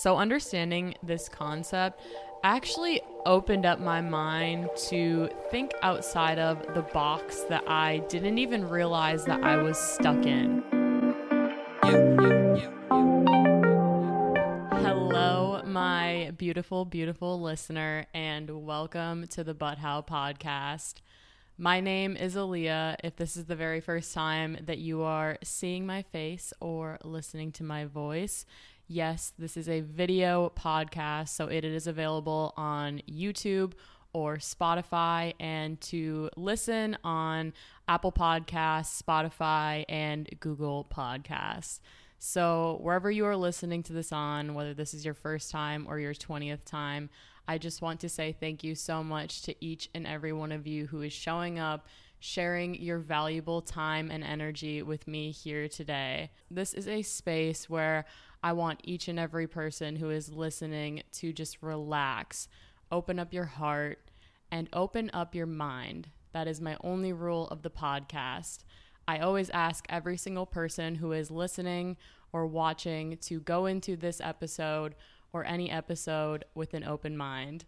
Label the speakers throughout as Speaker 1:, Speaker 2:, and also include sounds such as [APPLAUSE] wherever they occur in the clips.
Speaker 1: So, understanding this concept actually opened up my mind to think outside of the box that I didn't even realize that I was stuck in. Hello, my beautiful, beautiful listener, and welcome to the But How podcast. My name is Aaliyah. If this is the very first time that you are seeing my face or listening to my voice, yes, this is a video podcast, so it is available on YouTube or Spotify and to listen on Apple Podcasts, Spotify, and Google Podcasts. So, wherever you are listening to this on, whether this is your first time or your 20th time, I just want to say thank you so much to each and every one of you who is showing up, sharing your valuable time and energy with me here today. This is a space where I want each and every person who is listening to just relax, open up your heart, and open up your mind. That is my only rule of the podcast. I always ask every single person who is listening or watching to go into this episode or any episode with an open mind.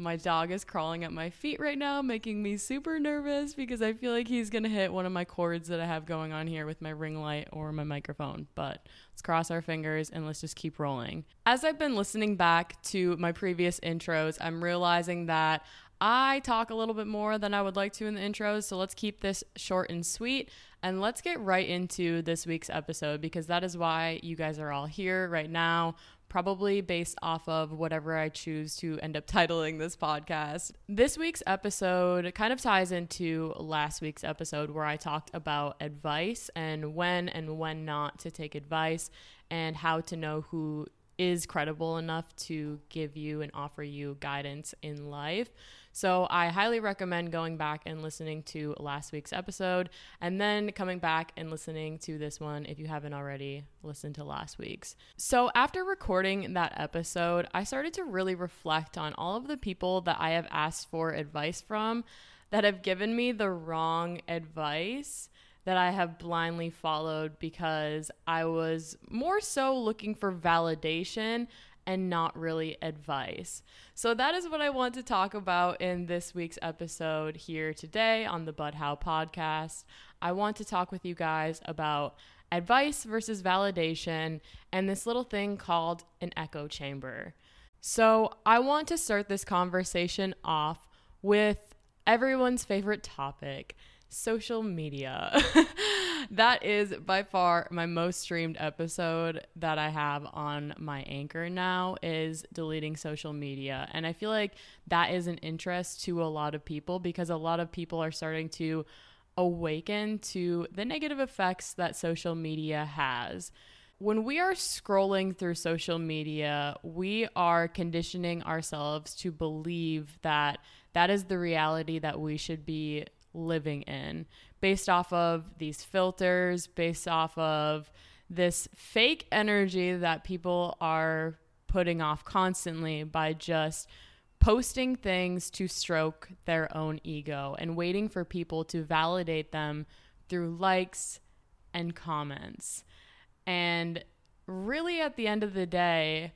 Speaker 1: My dog is crawling at my feet right now, making me super nervous because I feel like he's gonna hit one of my cords that I have going on here with my ring light or my microphone. But let's cross our fingers and let's just keep rolling. As I've been listening back to my previous intros, I'm realizing that I talk a little bit more than I would like to in the intros, so let's keep this short and sweet. And let's get right into this week's episode because that is why you guys are all here right now, probably based off of whatever I choose to end up [LAUGHS] titling this podcast. This week's episode kind of ties into last week's episode where I talked about advice and when and when not to take advice and how to know who is credible enough to give you and offer you guidance in life. So I highly recommend going back and listening to last week's episode and then coming back and listening to this one if you haven't already listened to last week's. So after recording that episode, I started to really reflect on all of the people that I have asked for advice from that have given me the wrong advice that I have blindly followed because I was more so looking for validation and not really advice. So that is what I want to talk about in this week's episode here today on the But How podcast. I want to talk with you guys about advice versus validation and this little thing called an echo chamber. So, I want to start this conversation off with everyone's favorite topic social media. [LAUGHS] that is by far my most streamed episode that I have on my anchor now is deleting social media. And I feel like that is an interest to a lot of people because a lot of people are starting to awaken to the negative effects that social media has. When we are scrolling through social media, we are conditioning ourselves to believe that that is the reality that we should be living in based off of these filters, based off of this fake energy that people are putting off constantly by just posting things to stroke their own ego and waiting for people to validate them through likes and comments. And really, at the end of the day,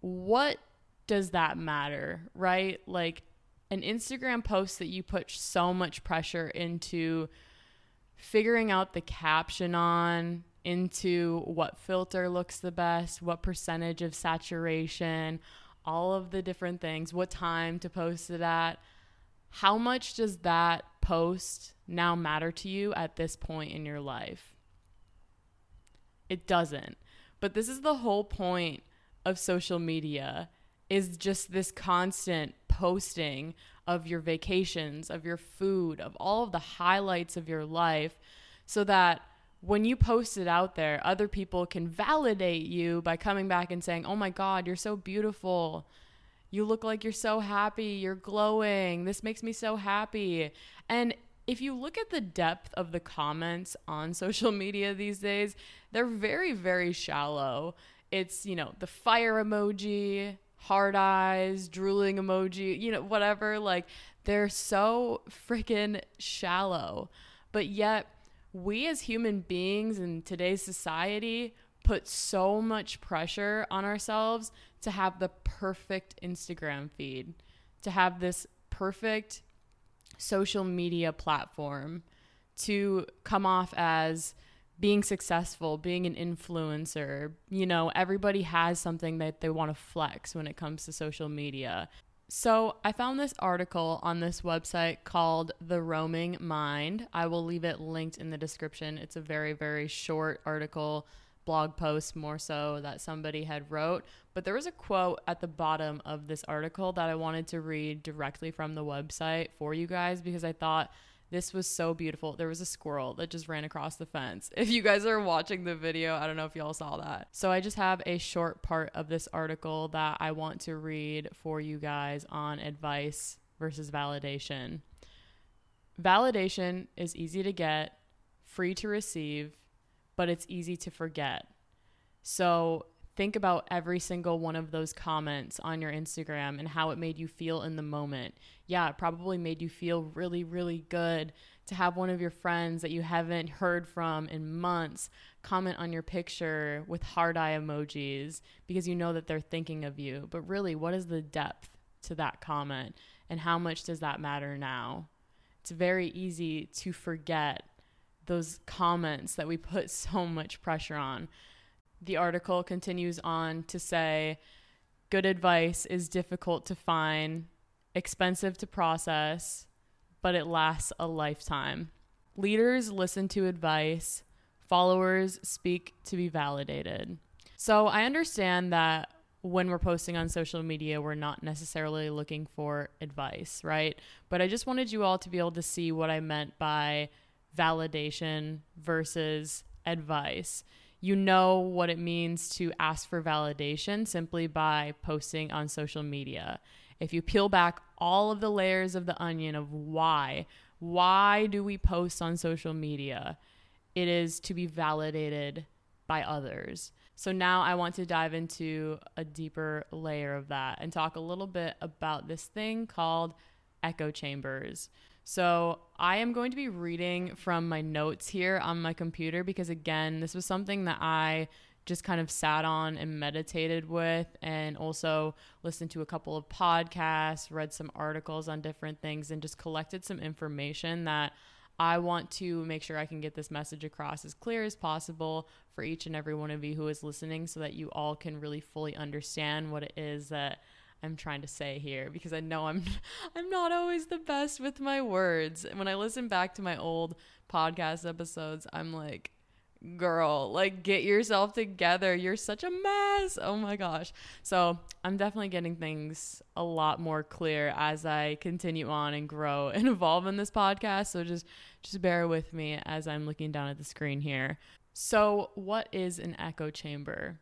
Speaker 1: what does that matter, right? Like, an Instagram post that you put so much pressure into figuring out the caption on, into what filter looks the best, what percentage of saturation, all of the different things, what time to post it at. How much does that post now matter to you at this point in your life? It doesn't. But this is the whole point of social media is just this constant posting of your vacations, of your food, of all of the highlights of your life so that when you post it out there, other people can validate you by coming back and saying, Oh my God, you're so beautiful. You look like you're so happy. You're glowing. This makes me so happy. And if you look at the depth of the comments on [LAUGHS] social media these days, they're very, very shallow. It's, you know, the fire emoji, hard eyes, drooling emoji, you know, whatever. Like they're so freaking shallow. But yet, we as human beings in today's society put so much pressure on ourselves to have the perfect Instagram feed, to have this perfect social media platform, to come off as being successful, being an influencer. You know, everybody has something that they want to flex when it comes to social media. So, I found this article on this website called The Roaming Mind. I will leave it linked in the description. It's a very, very short article, blog post more so that somebody had wrote, but there was a quote at the bottom of this article that I wanted to read directly from the website for you guys because I thought this was so beautiful. There was a squirrel that just ran across the fence. [LAUGHS] If you guys are watching the video, I don't know if y'all saw that. So I just have a short part of this article that I want to read for you guys on advice versus validation. Validation is easy to get, free to receive, but it's easy to forget. So think about every single one of those comments on your Instagram and how it made you feel in the moment. Yeah, it probably made you feel really, really good to have one of your friends that you haven't heard from in months comment on your picture with hard eye emojis because you know that they're thinking of you. But really, what is the depth to that comment and how much does that matter now? It's very easy to forget those comments that we put [LAUGHS] so much pressure on the article continues on to say good advice is difficult to find, expensive to process, but it lasts a lifetime. Leaders listen to advice, followers speak to be validated. So I understand that when we're posting on social media, we're not necessarily looking for advice, right? But I just wanted you all to be able to see what I meant by validation versus advice you know what it means to ask for validation simply by posting on social media. If you peel back all of the layers of the onion of why, why do we post on social media? It is to be validated by others. So now I want to dive into a deeper layer of that and talk a little bit about this thing called echo chambers. So I am going to be reading from my notes here on my computer because, again, this was something that I just kind of sat on and meditated with, and also listened to a couple of podcasts, read some articles on different things, and just collected some information that I want to make sure I can get this message across as clear as possible for each and every one of you who is listening so that you all can really fully understand what it is that I'm trying to say here because I know I'm [LAUGHS] I'm not always the best with my words. And when I listen back to my old podcast episodes, I'm like, girl, like get yourself together. You're such a mess. Oh my gosh. So, I'm definitely getting things a lot more clear as I continue on and grow [LAUGHS] and evolve in this podcast. So just just bear with me as I'm looking down at the screen here. So, what is an echo chamber?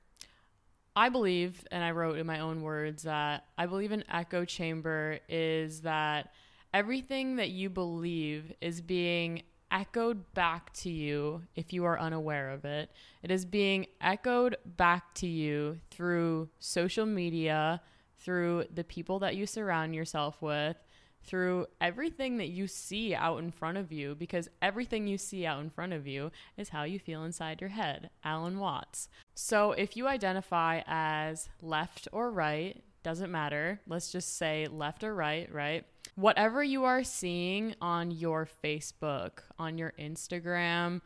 Speaker 1: I believe, and I wrote in my own words, that I believe an echo chamber is that everything that you believe is being echoed back to you if you are unaware of it. It is being echoed back to you through social media, through the people that you surround yourself with, through everything that you see out in front of you because everything you see out in front of you is how you feel inside your head. Alan Watts. So if you identify as left or right, doesn't matter. Let's just say left or right, right? Whatever you are seeing on your Facebook, on your Instagram,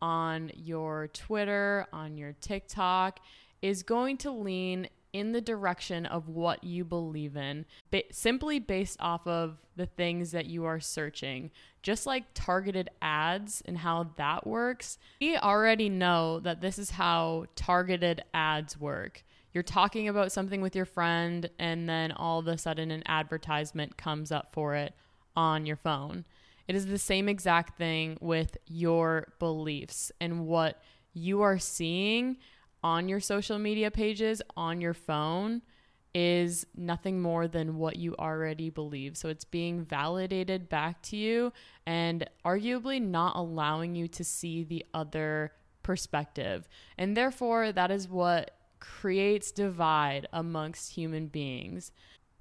Speaker 1: on your Twitter, on your TikTok is going to lean in the direction of what you believe in, ba- simply based off of the things that you are searching. Just like targeted ads and how that works, we already know that this is how targeted ads work. You're talking about something with your friend, and then all of a sudden, an advertisement comes up for it on your phone. It is the same exact thing with your beliefs and what you are seeing on your social media pages on your phone is nothing more than what you already believe. So it's being validated back to you and arguably not allowing you to see the other perspective. And therefore, that is what creates divide amongst human beings.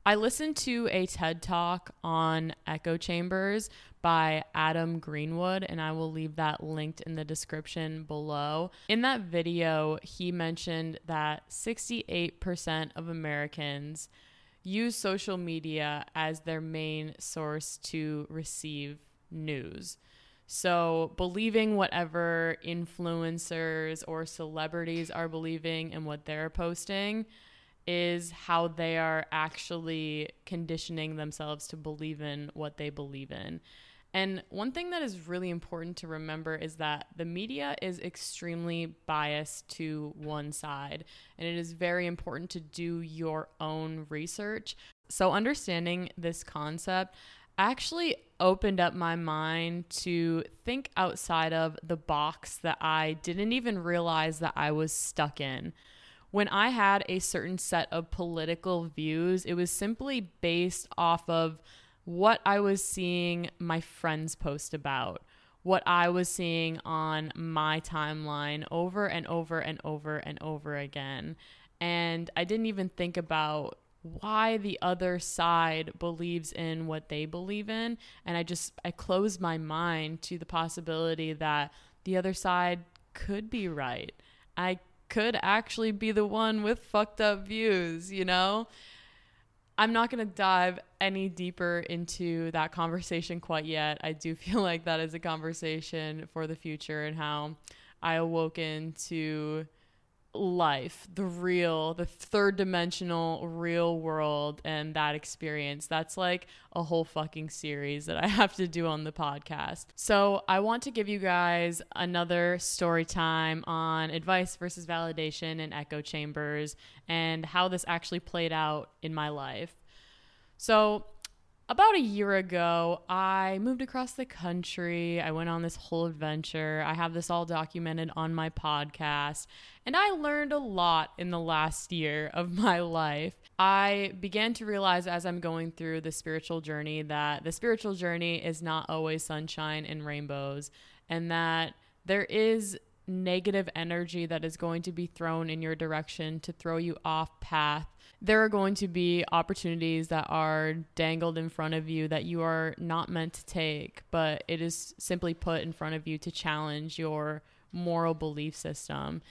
Speaker 1: I listened to a TED talk on echo chambers by Adam Greenwood, and I will leave that linked in the description below. In that video, he mentioned that 68% of Americans use social media as their main source to receive news. So, believing whatever influencers or celebrities are believing and what they're posting is how they are actually conditioning themselves to believe in what they believe in. And one thing that is really important to remember is that the media is extremely biased to one side, and it is very important to do your own research. So, understanding this concept actually opened up my mind to think outside of the box that I didn't even realize that I was stuck in. When I had a certain set of political views, it was simply based off of what I was seeing my friends post about, what I was seeing on my timeline over and over and over and over again. And I didn't even think about why the other side believes in what they believe in and i just i closed my mind to the possibility that the other side could be right i could actually be the one with fucked up views you know I'm not going to dive any deeper into that conversation quite yet. I do [LAUGHS] feel like that is a conversation for the future and how I awoken to life, the real, the third dimensional real world and that experience. That's like a whole fucking series that I [LAUGHS] have to do on the podcast. So, I want to give you guys another story time on advice versus validation and echo chambers and how this actually played out in my life. So, about a year ago, I moved across the country. I went on this whole adventure. I have this all documented on my podcast. And I learned a lot in the last year of my life. I began to realize as I'm going through the spiritual journey that the spiritual journey is not always sunshine and rainbows, and that there is negative energy that is going to be thrown in your direction to throw you off path there are going to be opportunities that are dangled in front of you that you are not meant to take, but it is simply put in front of you to challenge your moral belief system.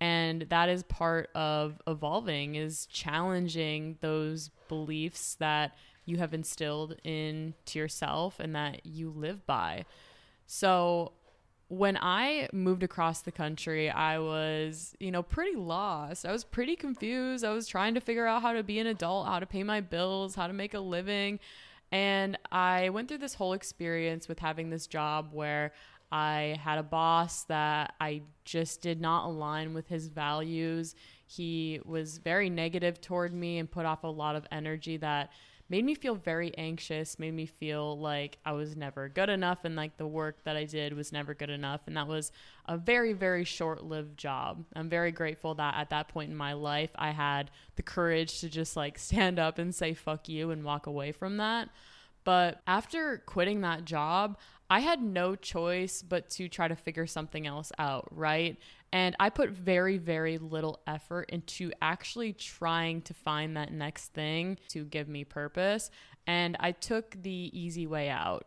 Speaker 1: And that is part of evolving is challenging those beliefs that you have instilled into yourself and that you live by. So when I moved across the country, I was, you know, pretty lost. I was pretty confused. I was trying to figure out how to be an adult, how to pay my bills, how to make a living. And I went through this whole experience with having this job where I had a boss that I just did not align with his values. He was very negative toward me and put off a lot of energy that made me feel very anxious, made me feel like I was never good enough and like the work that I did was never good enough. And that was a very, very short lived job. I'm very grateful that at that point in my life, I had the courage to just like stand up and say fuck you and walk away from that. But after quitting that job, I had no choice but to try to figure something else out, right? And I put very, very little effort into actually trying to find that next thing to give me purpose. And I took the easy way out.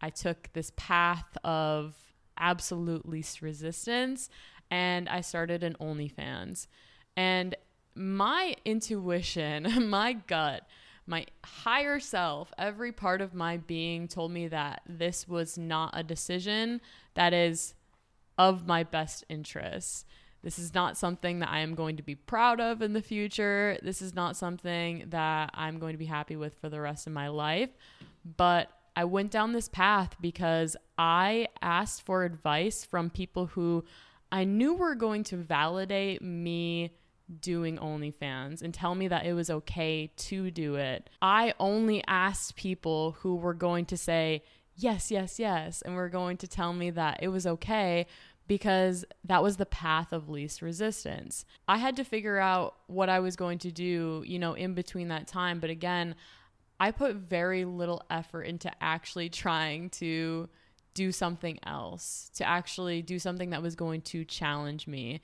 Speaker 1: I took this path of absolute least resistance and I started an OnlyFans. And my intuition, [LAUGHS] my gut, my higher self, every part of my being told me that this was not a decision that is of my best interests. This is not something that I am going to be proud of in the future. This is not something that I'm going to be happy with for the rest of my life. But I went down this path because I asked for advice from people who I knew were going to validate me doing OnlyFans and tell me that it was okay to do it. I only asked people who were going to say, yes, yes, yes, and were going to tell me that it was okay because that was the path of least resistance. I had to figure out what I was going to do, you know, in between that time. But again, I put very little effort into actually trying to do something else, to actually do something that was going to challenge me.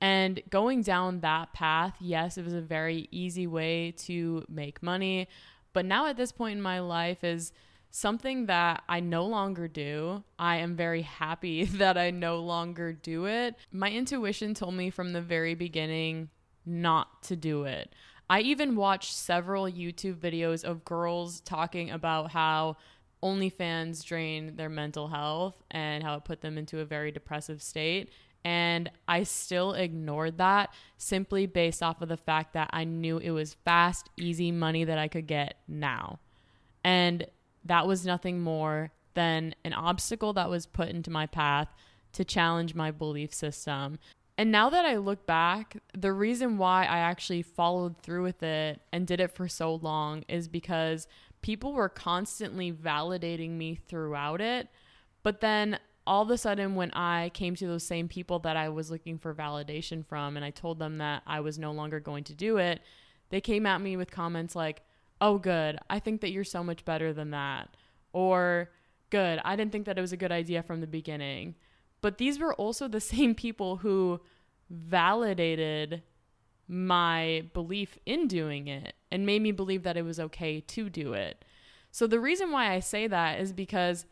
Speaker 1: And going down that path, yes, it was a very easy way to make money. But now at this point in my life is something that I no longer do. I am very happy [LAUGHS] that I no longer do it. My intuition told me from the very beginning not to do it. I even watched several YouTube videos of girls talking about how OnlyFans drain their mental health and how it put them into a very depressive state. And I still ignored that simply based off of the fact that I knew it was fast, easy money that I could get now. And that was nothing more than an obstacle that was put into my path to challenge my belief system. And now that I look back, the reason why I actually followed through with it and did it for so long is because people were constantly validating me throughout it. But then all of a sudden, when I came to those same people that I was looking for validation from and I told them that I was no longer going to do it, they came at me with comments like, oh, good, I think that you're so much better than that. Or, good, I didn't think that it was a good idea from the beginning. But these were also the [LAUGHS] same people who validated my belief in doing it and made me believe that it was okay to do it. So, the reason why I say that is because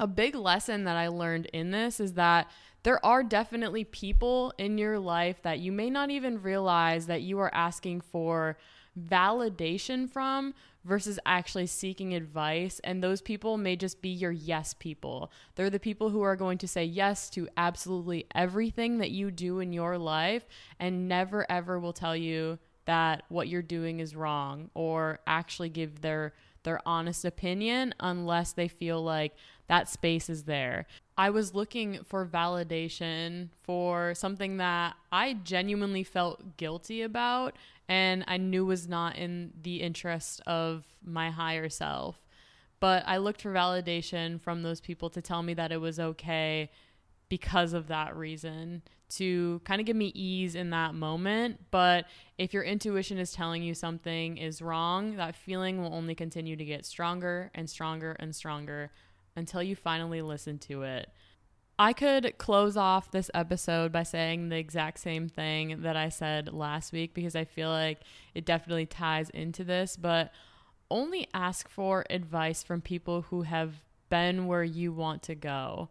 Speaker 1: a big lesson that I learned in this is that there are definitely people in your life that you may not even realize that you are asking for validation from versus actually seeking advice. And those people may just be your yes people. They're the people who are going to say yes to absolutely everything that you do in your life and never ever will tell you that what you're doing is wrong or actually give their their honest opinion unless they feel like that space is there. I was looking for validation for something that I genuinely felt guilty about and I knew was not in the interest of my higher self. But I looked for validation from those people to tell me that it was okay because of that reason to kind of give me ease in that moment. But if your intuition is telling you something is wrong, that feeling will only continue to get stronger and stronger and stronger until you finally listen to it. I could close off this episode by saying the exact same thing that I said last week because I feel like it definitely ties into this, but only ask for advice from people who have been where you want to go.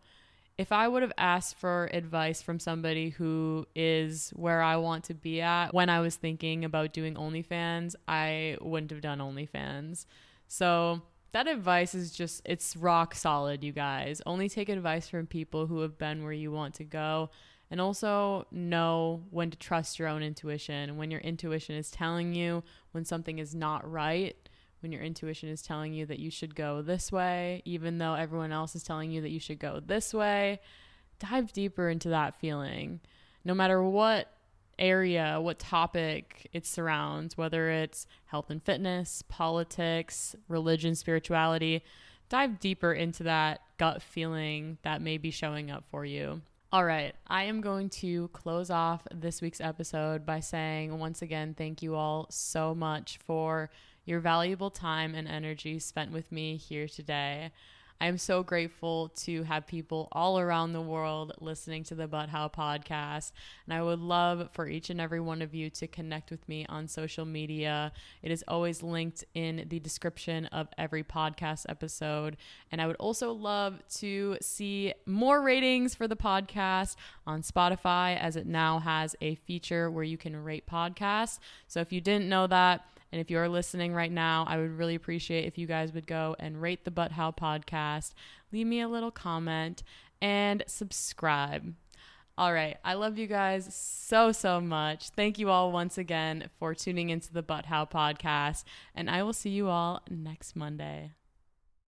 Speaker 1: If I would have asked for advice from somebody who is where I want to be at when I was thinking about doing OnlyFans, I wouldn't have done OnlyFans. So that advice is just it's rock solid you guys. Only take advice from people who have been where you want to go. And also know when to trust your own intuition. When your intuition is telling you when something is not right when your intuition is telling you that you should go this way even though everyone else is telling you that you should go this way dive deeper into that feeling. No matter what area, what topic it surrounds, whether it's health and fitness, politics, religion, spirituality. Dive deeper into that gut feeling that may be showing up for you. All right, I am going to close off this week's episode by saying once again, thank you all so much for your valuable time and energy spent with me here today. I am so grateful to have people all around the world listening to the But How podcast. And I would love for each and every one of you to connect with me on social media. It is always linked in the description of every podcast episode. And I would also love to see more ratings for the podcast on Spotify, as it now has a feature where you can rate podcasts. So if you didn't know that, and if you are listening right now, I would really appreciate if you guys would go and rate the But How podcast, leave me a little comment, and subscribe. All right. I love you guys so, so much. Thank you all once again for tuning into the But How podcast. And I will see you all next Monday.